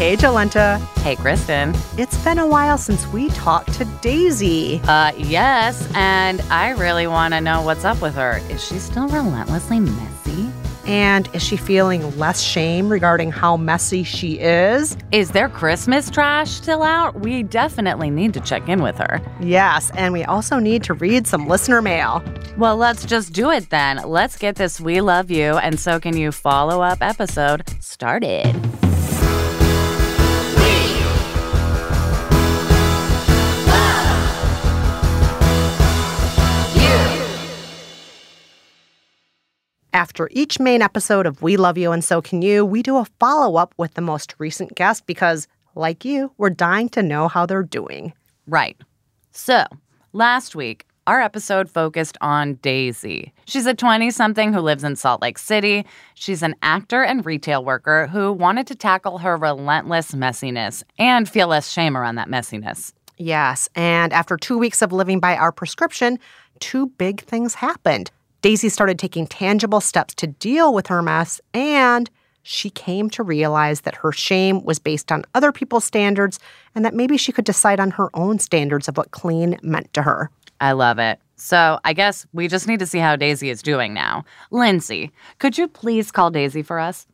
Hey, Jolenta. Hey, Kristen. It's been a while since we talked to Daisy. Uh, yes, and I really want to know what's up with her. Is she still relentlessly messy? And is she feeling less shame regarding how messy she is? Is their Christmas trash still out? We definitely need to check in with her. Yes, and we also need to read some listener mail. Well, let's just do it then. Let's get this We Love You and So Can You follow up episode started. After each main episode of We Love You and So Can You, we do a follow up with the most recent guest because, like you, we're dying to know how they're doing. Right. So, last week, our episode focused on Daisy. She's a 20 something who lives in Salt Lake City. She's an actor and retail worker who wanted to tackle her relentless messiness and feel less shame around that messiness. Yes, and after two weeks of living by our prescription, two big things happened. Daisy started taking tangible steps to deal with her mess, and she came to realize that her shame was based on other people's standards and that maybe she could decide on her own standards of what clean meant to her. I love it. So, I guess we just need to see how Daisy is doing now. Lindsay, could you please call Daisy for us?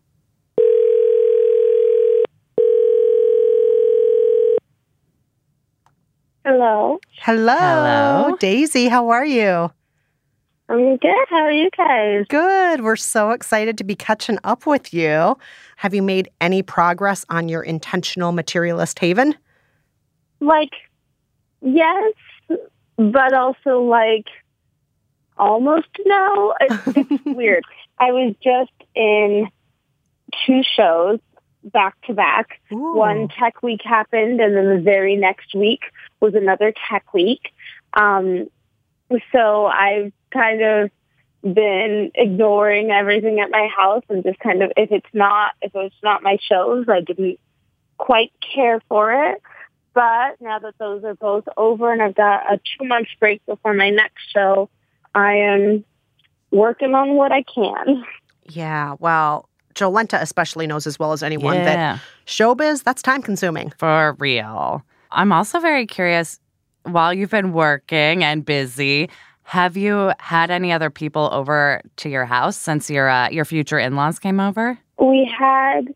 Hello. Hello, Hello. Daisy. How are you? I'm good. How are you guys? Good. We're so excited to be catching up with you. Have you made any progress on your intentional materialist haven? Like, yes, but also like almost no. It's, it's weird. I was just in two shows back to back. One tech week happened, and then the very next week was another tech week. Um, so I've kind of been ignoring everything at my house and just kind of if it's not if it's not my shows, I didn't quite care for it. But now that those are both over and I've got a two month break before my next show, I am working on what I can. Yeah, well, Jolenta especially knows as well as anyone that Yeah. showbiz, that's time consuming. For real. I'm also very curious while you've been working and busy, have you had any other people over to your house since your uh, your future in-laws came over? We had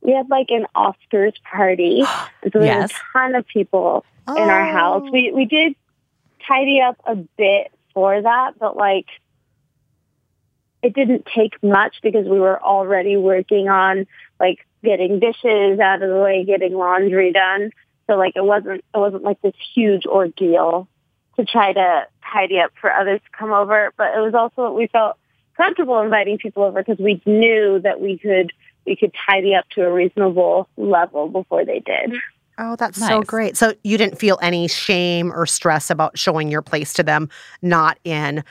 we had like an Oscars party. So there Yes. was a ton of people in our house. Oh. We we did tidy up a bit for that, but like it didn't take much because we were already working on like getting dishes out of the way, getting laundry done. So like it wasn't it wasn't like this huge ordeal to try to tidy up for others to come over. But it was also we felt comfortable inviting people over because we knew that we could we could tidy up to a reasonable level before they did. Oh, that's so great. So you didn't feel any shame or stress about showing your place to them, not in,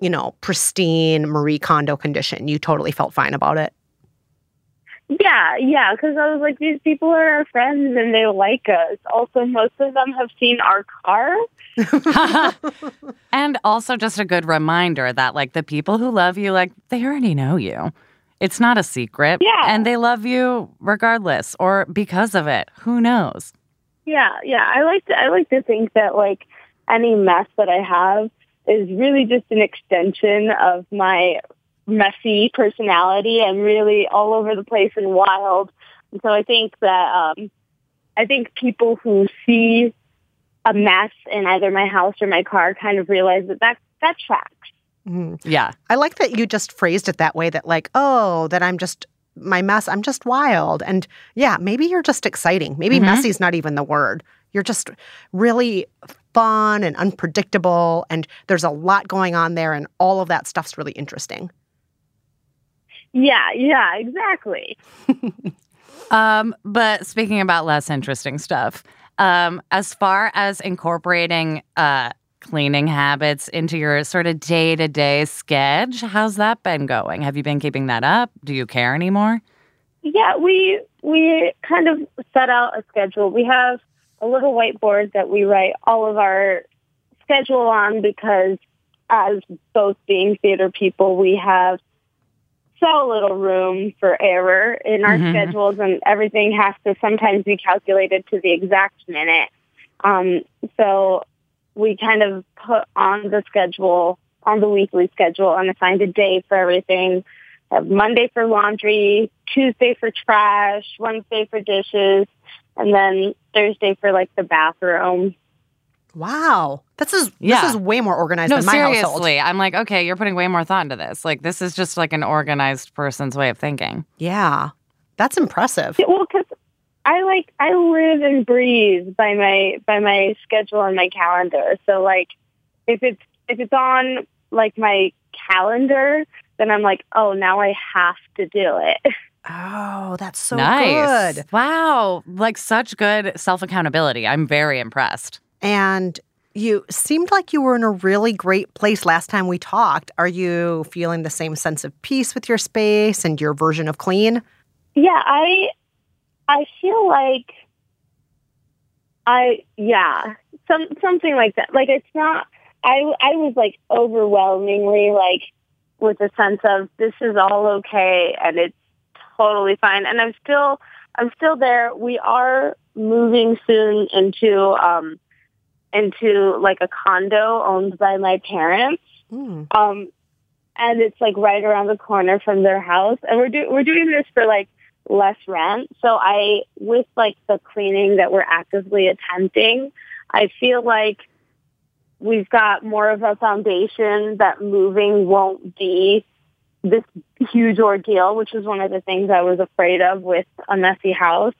you know, pristine Marie Kondo condition. You totally felt fine about it. Yeah, yeah, because I was like, these people are our friends and they like us. Also, most of them have seen our car. and also just a good reminder that like the people who love you like they already know you. It's not a secret. Yeah. And they love you regardless or because of it. Who knows? Yeah, yeah. I like to I like to think that like any mess that I have is really just an extension of my messy personality. I'm really all over the place and wild. And so I think that um I think people who see a mess in either my house or my car kind of realize that that, that tracks. Mhm. Yeah. I like that you just phrased it that way that, like, oh, that I'm just my mess, I'm just wild. And yeah, maybe you're just exciting. Maybe Mhm. is not even the word. You're just really fun and unpredictable. And there's a lot going on there. And all of that stuff's really interesting. Yeah, yeah, exactly. Um, but speaking about less interesting stuff, um, as far as incorporating uh, cleaning habits into your sort of day to day sketch, how's that been going? Have you been keeping that up? Do you care anymore? Yeah, we we kind of set out a schedule. We have a little whiteboard that we write all of our schedule on because as both being theater people, we have so little room for error in our Mhm. schedules and everything has to sometimes be calculated to the exact minute. Um, so we kind of put on the schedule, on the weekly schedule and assigned a day for everything. Have Monday for laundry, Tuesday for trash, Wednesday for dishes, and then Thursday for like the bathroom. Wow. This is Yeah. this is way more organized No, than my household. seriously. I'm like, okay, you're putting way more thought into this. Like, this is just like an organized person's way of thinking. Yeah. That's impressive. Yeah, Well, because I like I live and breathe by my by my schedule and my calendar. So like, if it's if it's on like my calendar, then I'm like, oh, now I have to do it. Oh, that's so nice. good. Wow. Like, such good self accountability. I'm very impressed. And you seemed like you were in a really great place last time we talked. Are you feeling the same sense of peace with your space and your version of clean? Yeah, I I feel like I yeah, some something like that. Like it's not I I was like overwhelmingly like with a sense of this is all okay and it's totally fine and I'm still I'm still there. We are moving soon into um into like a condo owned by my parents. Hmm. Um, and it's like right around the corner from their house. And we're doing we're doing this for like less rent. So I, with like the cleaning that we're actively attempting, I feel like we've got more of a foundation that moving won't be this huge ordeal, which is one of the things I was afraid of with a messy house.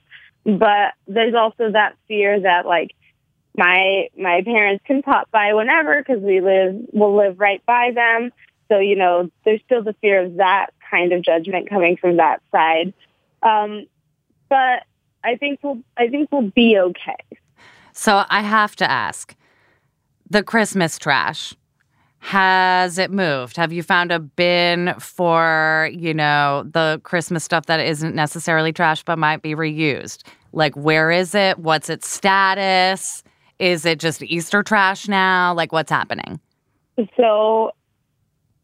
But there's also that fear that like my my parents can pop by whenever because we live we'll live right by them. So you know, there's still the fear of that kind of judgment coming from that side. Um, but I think we'll I think we'll be okay. So I have to ask the Christmas trash. Has it moved? Have you found a bin for, you know, the Christmas stuff that isn't necessarily trash but might be reused? Like, where is it? What's its status? Is it just Easter trash now? Like, what's happening? So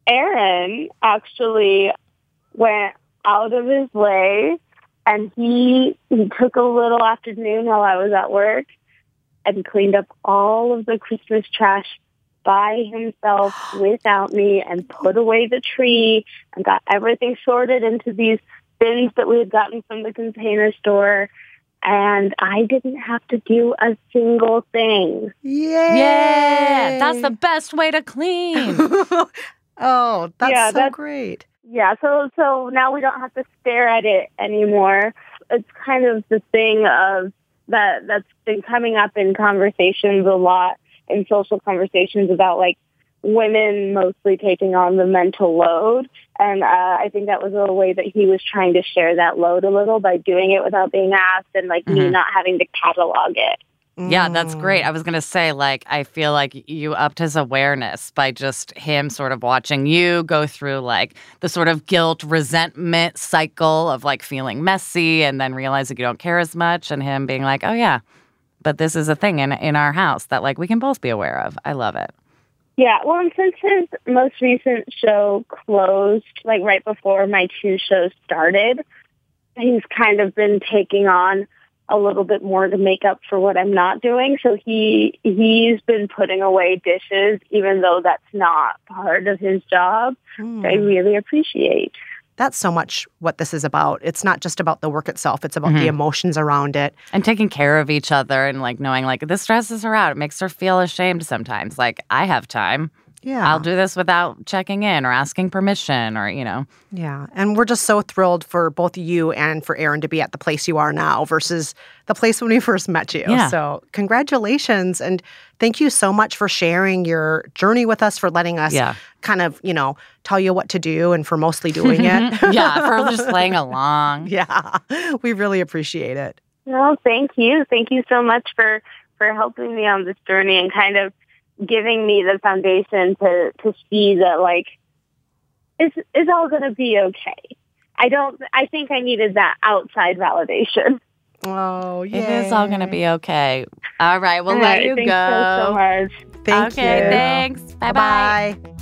Aaron actually went out of his way and he, he took a little afternoon while I was at work and cleaned up all of the Christmas trash by himself without me and put away the tree and got everything sorted into these bins that we had gotten from the container store. And I didn't have to do a single thing. Yay! Yeah, that's the best way to clean. oh, that's Yeah, so that's- great. Yeah, so so now we don't have to stare at it anymore. It's kind of the thing of that that's been coming up in conversations a lot in social conversations about like women mostly taking on the mental load. And uh, I think that was a way that he was trying to share that load a little by doing it without being asked and like me Mhm. not having to catalog it. Yeah, that's Mm. great. I was going to say, like, I feel like you upped his awareness by just him sort of watching you go through, like, the sort of guilt, resentment cycle of, like, feeling messy and then realizing you don't care as much, and him being like, oh, yeah, but this is a thing in, in our house that, like, we can both be aware of. I love it. Yeah, well, and since his most recent show closed, like right before my two shows started, he's kind of been taking on a little bit more to make up for what I'm not doing. So he he's been putting away dishes, even though that's not part of his job. Mm. I really appreciate. That's so much what this is about. It's not just about the work itself, it's about Mhm. the emotions around it. And taking care of each other and, like, knowing, like, this stresses her out. It makes her feel ashamed sometimes. Like, I have time. Yeah. I'll do this without checking in or asking permission or, you know. Yeah. And we're just so thrilled for both you and for Aaron to be at the place you are now versus the place when we first met you. Yeah. So, congratulations. And thank you so much for sharing your journey with us, for letting us Yeah. kind of, you know, tell you what to do and for mostly doing it. yeah, for just playing along. yeah. We really appreciate it. No, thank you. Thank you so much for for helping me on this journey and kind of giving me the foundation to to see that like it's it's all going to be okay. I don't. I think I needed that outside validation. Oh, yeah. It is all going to be okay. All right, we'll All let right, you thanks go. so, so much. Thank okay, you. thanks. Bye bye. Bye.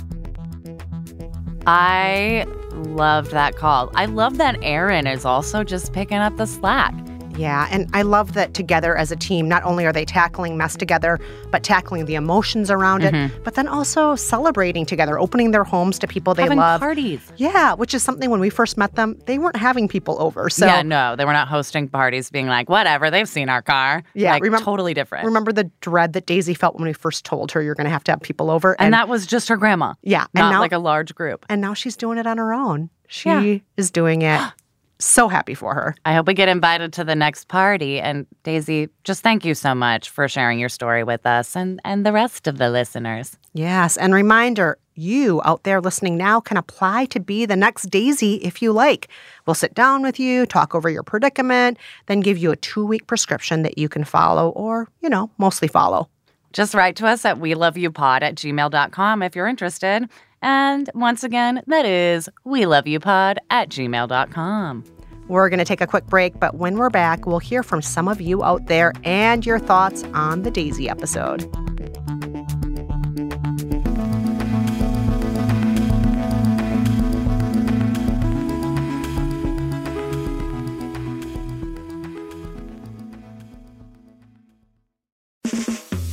I loved that call. I love that Aaron is also just picking up the slack. Yeah, and I love that together as a team, not only are they tackling mess together, but tackling the emotions around it, mm-hmm. but then also celebrating together, opening their homes to people they Having love. parties. Yeah, which is something when we first met them, they weren't having people over. So yeah, no, they were not hosting parties being like, whatever, they've seen our car. Yeah, like, remem- totally different. remember the dread that Daisy felt when we first told her you're going to have to have people over, and, that was just her grandma. yeah, and Not now like a large group. and now she's doing it on her own. She Yeah. is doing it. so happy for her. I hope we get invited to the next party. And Daisy, just thank you so much for sharing your story with us and, and the rest of the listeners. Yes, and reminder you out there listening now can apply to be the next Daisy if you like. We'll sit down with you, talk over your predicament, then give you a two week prescription that you can follow or, you know, mostly follow. Just write to us at we love you pod at gmail.com if you're interested. And once again, that is we love you pod at gmail.com. We're going to take a quick break, but when we're back, we'll hear from some of you out there and your thoughts on the Daisy episode.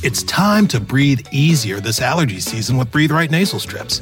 It's time to breathe easier this allergy season with Breathe Right nasal strips.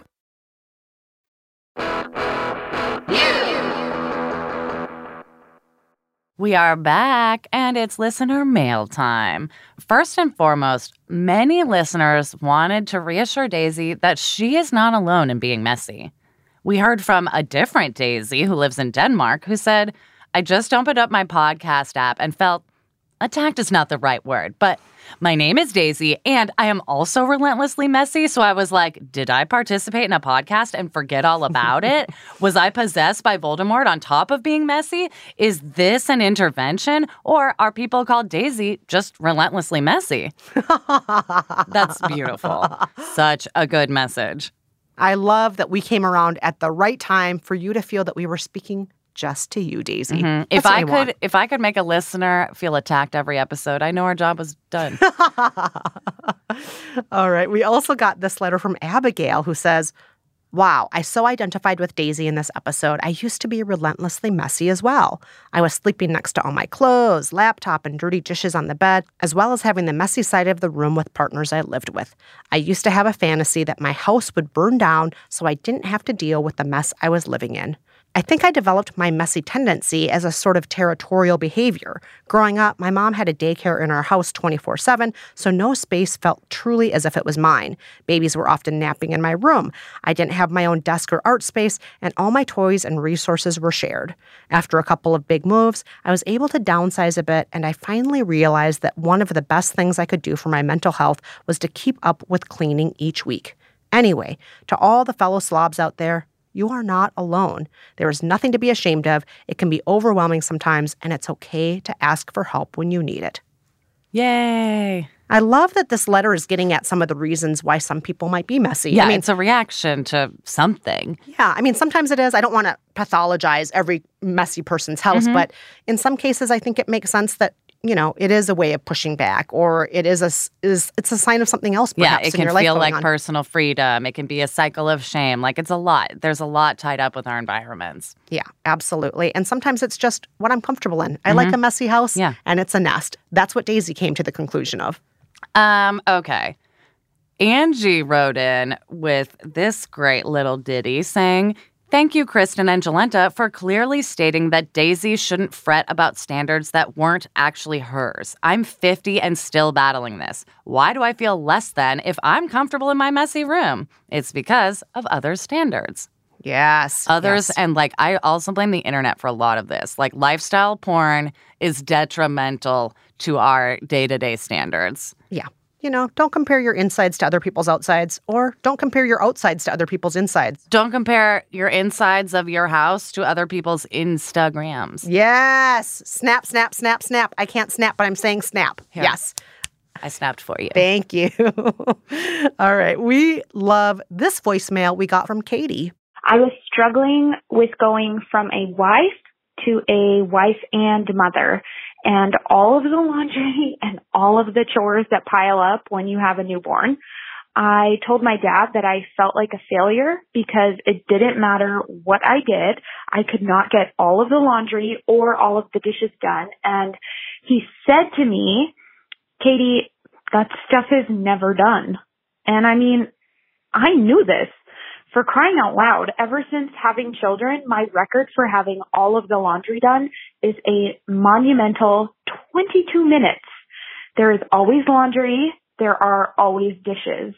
We are back and it's listener mail time. First and foremost, many listeners wanted to reassure Daisy that she is not alone in being messy. We heard from a different Daisy who lives in Denmark who said, I just opened up my podcast app and felt attacked is not the right word, but my name is Daisy and I am also relentlessly messy. So I was like, did I participate in a podcast and forget all about it? was I possessed by Voldemort on top of being messy? Is this an intervention? Or are people called Daisy just relentlessly messy? That's beautiful. Such a good message. I love that we came around at the right time for you to feel that we were speaking just to you, Daisy. Mhm. If what I could want. if I could make a listener feel attacked every episode, I know our job was done. All right. We also got this letter from Abigail who says, Wow, I so identified with Daisy in this episode. I used to be relentlessly messy as well. I was sleeping next to all my clothes, laptop, and dirty dishes on the bed, as well as having the messy side of the room with partners I lived with. I used to have a fantasy that my house would burn down so I didn't have to deal with the mess I was living in. I think I developed my messy tendency as a sort of territorial behavior. Growing up, my mom had a daycare in our house 24 7, so no space felt truly as if it was mine. Babies were often napping in my room. I didn't have my own desk or art space, and all my toys and resources were shared. After a couple of big moves, I was able to downsize a bit, and I finally realized that one of the best things I could do for my mental health was to keep up with cleaning each week. Anyway, to all the fellow slobs out there, you are not alone. There is nothing to be ashamed of. It can be overwhelming sometimes, and it's okay to ask for help when you need it. Yay. I love that this letter is getting at some of the reasons why some people might be messy. Yeah, I mean, it's a reaction to something. yeah, I mean, sometimes it is. I don't want to pathologize every messy person's house, Mm-hmm. but in some cases, I think it makes sense that you know it is a way of pushing back, or it is a is it's a sign of something else. Yeah, Perhaps, it in can feel like on. personal freedom. It can be a cycle of shame. Like it's a lot. There's a lot tied up with our environments. Yeah, absolutely. And sometimes it's just what I'm comfortable in. I like a messy house, Mm-hmm. Yeah. and it's a nest. That's what Daisy came to the conclusion of. Um, okay. Angie wrote in with this great little ditty saying, Thank you, Kristen and Jolenta, for clearly stating that Daisy shouldn't fret about standards that weren't actually hers. I'm 50 and still battling this. Why do I feel less than if I'm comfortable in my messy room? It's because of other standards. Yes. Others, yes. and like I also blame the internet for a lot of this. Like lifestyle porn is detrimental to our day to day standards. Yeah. You know, don't compare your insides to other people's outsides, or don't compare your outsides to other people's insides. Don't compare your insides of your house to other people's Instagrams. Yes. Snap, snap, snap, snap. I can't snap, but I'm saying snap. Here. Yes. I snapped for you. Thank you. All right. We love this voicemail we got from Katie. I was struggling with going from a wife to a wife and mother and all of the laundry and all of the chores that pile up when you have a newborn. I told my dad that I felt like a failure because it didn't matter what I did. I could not get all of the laundry or all of the dishes done. And he said to me, Katie, that stuff is never done. And I mean, I knew this. For crying out loud, ever since having children, my record for having all of the laundry done is a monumental 22 minutes. There is always laundry. There are always dishes.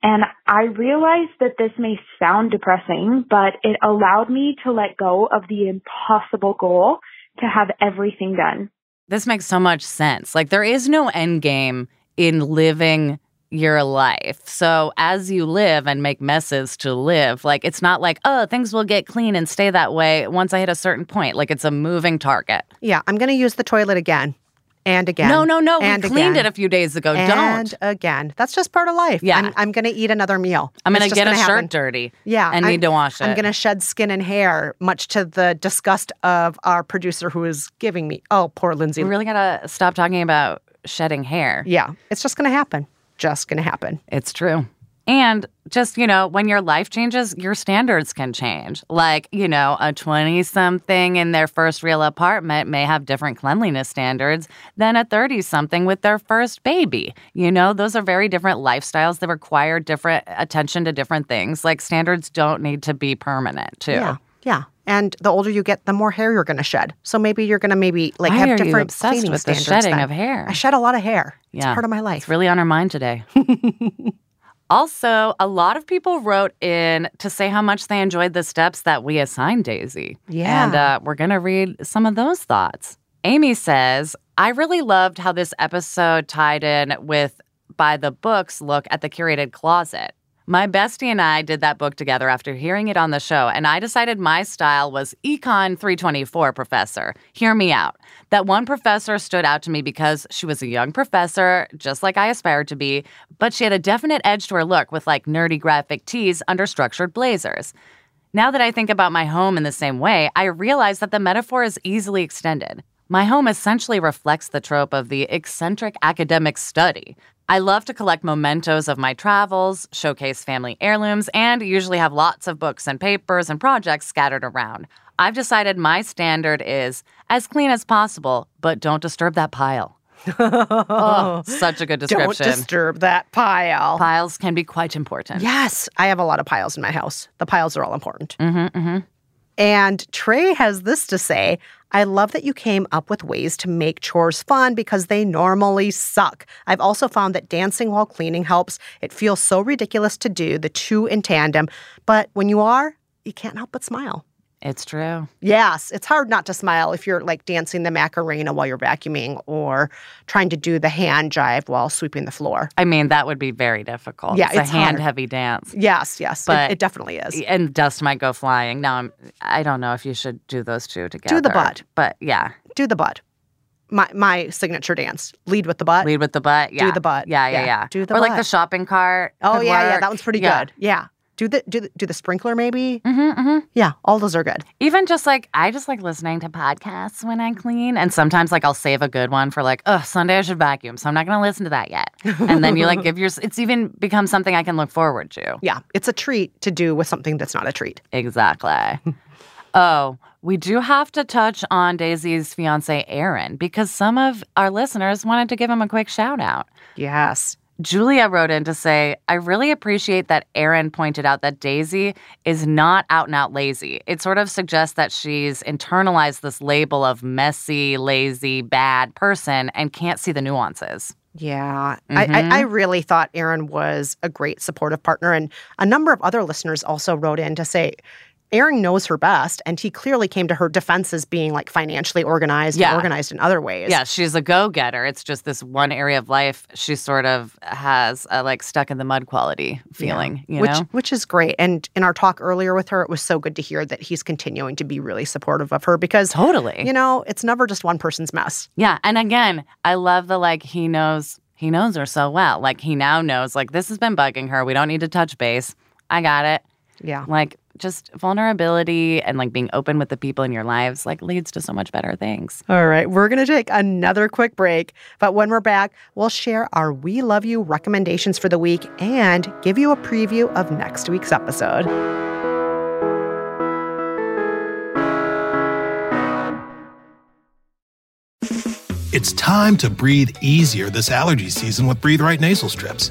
And I realized that this may sound depressing, but it allowed me to let go of the impossible goal to have everything done. This makes so much sense. Like there is no end game in living your life. So as you live and make messes to live, like it's not like, oh, things will get clean and stay that way once I hit a certain point. Like it's a moving target. Yeah, I'm going to use the toilet again and again. no, no, no. We cleaned again, it a few days ago. And Don't. again. That's just part of life. Yeah. I'm, I'm going to eat another meal. I'm gonna get a gonna shirt happen. dirty. Yeah. and I'm- need to wash it. I'm going to shed skin and hair, much to the disgust of our producer who is giving me. Oh, poor Lindsay. We really gotta stop talking about shedding hair. Yeah, it's just going to happen. Just going to happen. It's true. And just, you know, when your life changes, your standards can change. Like, you know, a 20 something in their first real apartment may have different cleanliness standards than a 30 something with their first baby. You know, those are very different lifestyles that require different attention to different things. Like, standards don't need to be permanent, too. Yeah. Yeah. And the older you get, the more hair you're going to shed. So maybe you're going to maybe like Why have are you different obsessed cleaning with the standards. shedding then. of hair? I shed a lot of hair. It's Yeah. part of my life. It's really on our mind today. also, a lot of people wrote in to say how much they enjoyed the steps that we assigned Daisy. Yeah. And uh, we're going to read some of those thoughts. Amy says, I really loved how this episode tied in with by the books look at the curated closet. My bestie and I did that book together after hearing it on the show, and I decided my style was Econ 324 professor. Hear me out. That one professor stood out to me because she was a young professor, just like I aspired to be, but she had a definite edge to her look with like nerdy graphic tees under structured blazers. Now that I think about my home in the same way, I realize that the metaphor is easily extended. My home essentially reflects the trope of the eccentric academic study. I love to collect mementos of my travels, showcase family heirlooms, and usually have lots of books and papers and projects scattered around. I've decided my standard is as clean as possible, but don't disturb that pile. oh, such a good description. Don't disturb that pile. Piles can be quite important. Yes, I have a lot of piles in my house. The piles are all important. Mm-hmm, mm-hmm. And Trey has this to say I love that you came up with ways to make chores fun because they normally suck. I've also found that dancing while cleaning helps. It feels so ridiculous to do the two in tandem, but when you are, you can't help but smile. It's true. Yes, it's hard not to smile if you're like dancing the Macarena while you're vacuuming or trying to do the hand jive while sweeping the floor. I mean, that would be very difficult. Yeah, it's, it's a hand heavy dance. Yes, yes, But- it, it definitely is. And dust might go flying. Now, I'm, I don't know if you should do those two together. Do the butt. But yeah, Do the butt. My my signature dance. Lead with the butt. lead with the butt. Yeah. Do the butt. Yeah, yeah, Yeah. yeah. Do the or like the shopping cart. oh yeah, yeah, that one's pretty Yeah. good. Yeah. Do the do the, do the sprinkler maybe? Mm-hmm, mm-hmm. Yeah, all those are good. Even just like I just like listening to podcasts when I clean, and sometimes like I'll save a good one for like, oh, Sunday I should vacuum, so I'm not gonna listen to that yet. And then you like give your, it's even become something I can look forward to. Yeah, it's a treat to do with something that's not a treat. Exactly. oh, we do have to touch on Daisy's fiance Aaron because some of our listeners wanted to give him a quick shout out. Yes. Julia wrote in to say, I really appreciate that Aaron pointed out that Daisy is not out and out lazy. It sort of suggests that she's internalized this label of messy, lazy, bad person and can't see the nuances. Yeah, I, Mhm. I, I really thought Aaron was a great supportive partner. And a number of other listeners also wrote in to say Aaron knows her best. And he clearly came to her defense as being like financially organized Yeah. and organized in other ways. Yeah, she's a go getter. It's just this one area of life she sort of has a like stuck in the mud quality feeling, you which, know? Which is great. And in our talk earlier with her, it was so good to hear that he's continuing to be really supportive of her because, Totally. you know, it's never just one person's mess. Yeah, and again, I love the like he knows he knows her so well. Like he now knows like this has been bugging her. We don't need to touch base. I got it. Yeah. Like just vulnerability and like being open with the people in your lives like leads to so much better things. All right, we're going to take another quick break. But when we're back, we'll share our We Love You recommendations for the week and give you a preview of next week's episode. It's time to breathe easier this allergy season with Breathe Right nasal strips.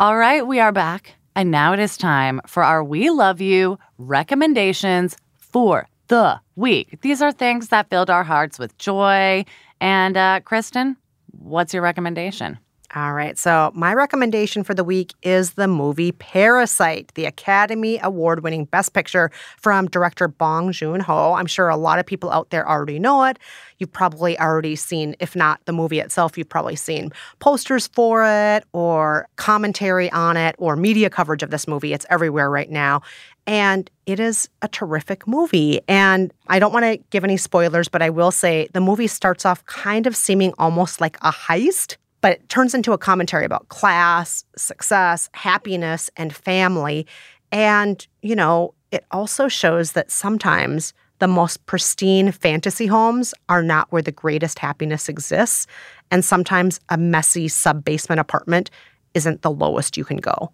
All right, we are back. And now it is time for our We Love You recommendations for the week. These are things that filled our hearts with joy. And uh, Kristen, what's your recommendation? All right, so my recommendation for the week is the movie Parasite, the Academy Award winning Best Picture from director Bong Joon Ho. I'm sure a lot of people out there already know it. You've probably already seen, if not the movie itself, you've probably seen posters for it or commentary on it or media coverage of this movie. It's everywhere right now. And it is a terrific movie. And I don't want to give any spoilers, but I will say the movie starts off kind of seeming almost like a heist but it turns into a commentary about class, success, happiness, and family. And, you know, it also shows that sometimes the most pristine fantasy homes are not where the greatest happiness exists. And sometimes a messy sub basement apartment isn't the lowest you can go.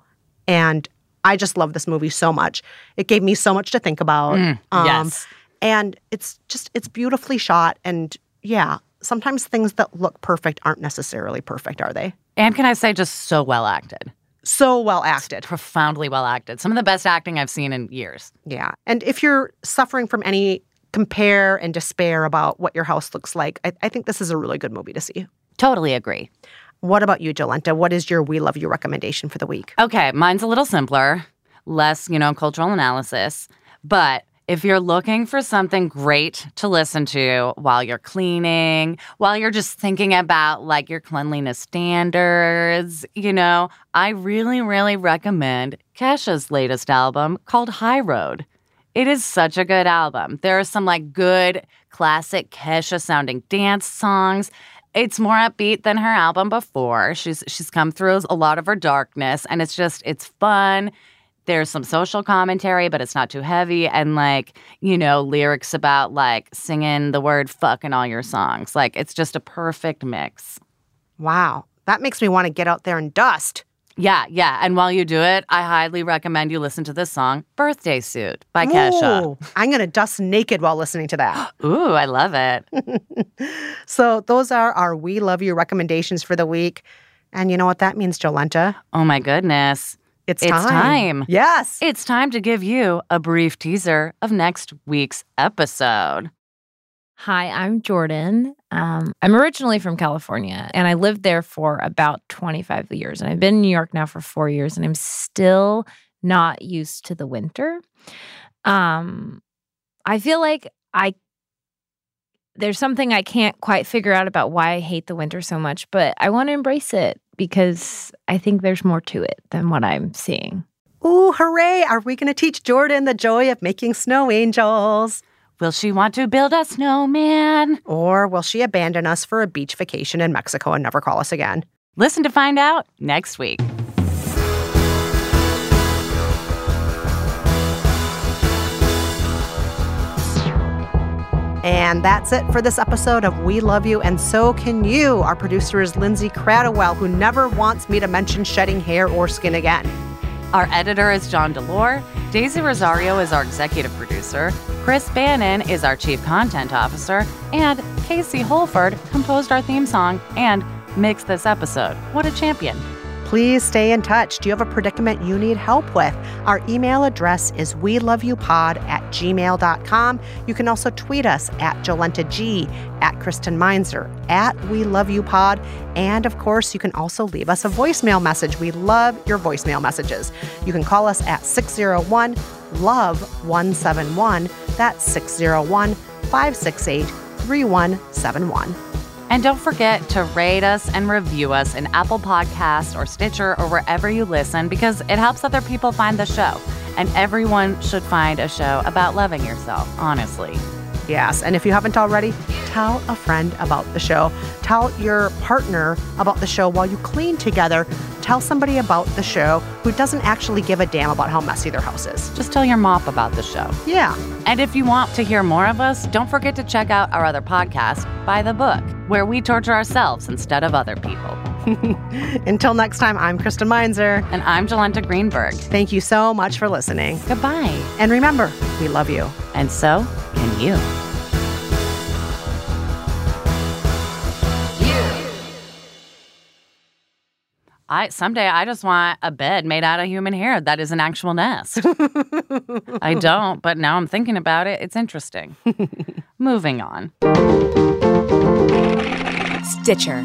And I just love this movie so much. It gave me so much to think about. Um, yes. And it's just, it's beautifully shot. And yeah, sometimes things that look perfect aren't necessarily perfect, are they? And can I say, just so well acted, So well acted. profoundly well acted. Some of the best acting I've seen in years. Yeah. And if you're suffering from any compare and despair about what your house looks like, I, I think this is a really good movie to see. Totally agree. What about you, Jolenta? What is your We Love You recommendation for the week? Okay, mine's a little simpler, less, you know, cultural analysis, but If you're looking for something great to listen to while you're cleaning, while you're just thinking about like your cleanliness standards, you know, I really, really recommend Kesha's latest album called High Road. It is such a good album. There are some like good classic Kesha sounding dance songs. It's more upbeat than her album before. She's she's come through a lot of her darkness and it's just it's fun. There's some social commentary, but it's not too heavy and like, you know, lyrics about like singing the word fuck in all your songs. Like it's just a perfect mix. Wow. That makes me want to get out there and dust. Yeah, yeah. And while you do it, I highly recommend you listen to this song, Birthday Suit by Kesha. Ooh, I'm going to dust naked while listening to that. Ooh, I love it. so, those are our We Love You recommendations for the week. And you know what that means, Jolenta? Oh my goodness. It's, It's time. Yes. It's time to give you a brief teaser of next week's episode. Hi, I'm Jordan. Um, I'm originally from California and I lived there for about 25 years. And I've been in New York now for four years and I'm still not used to the winter. Um, I feel like I there's something I can't quite figure out about why I hate the winter so much, but I want to embrace it because I think there's more to it than what I'm seeing. Ooh, hooray. Are we going to teach Jordan the joy of making snow angels? Will she want to build a snowman? Or will she abandon us for a beach vacation in Mexico and never call us again? Listen to find out next week. And that's it for this episode of We Love You and So Can You. Our producer is Lindsay Cradwell, who never wants me to mention shedding hair or skin again. Our editor is John DeLore. Daisy Rosario is our executive producer. Chris Bannon is our chief content officer. And Casey Holford composed our theme song and mixed this episode. What a champion! Please stay in touch. Do you have a predicament you need help with? Our email address is we love you pod at gmail.com. You can also tweet us at Jolenta G, at Kristen Meinzer, at We Love You Pod. And of course, you can also leave us a voicemail message. We love your voicemail messages. You can call us at 601 Love 171. That's 601 568 3171. And don't forget to rate us and review us in Apple Podcasts or Stitcher or wherever you listen because it helps other people find the show. And everyone should find a show about loving yourself, honestly. Yes, and if you haven't already, tell a friend about the show. Tell your partner about the show while you clean together. Tell somebody about the show who doesn't actually give a damn about how messy their house is. Just tell your mop about the show. Yeah. And if you want to hear more of us, don't forget to check out our other podcast, By the Book, where we torture ourselves instead of other people. Until next time, I'm Kristen Meinzer. And I'm Jolenta Greenberg. Thank you so much for listening. Goodbye. And remember, we love you. And so can you. I someday I just want a bed made out of human hair that is an actual nest. I don't, but now I'm thinking about it. It's interesting. Moving on. Stitcher.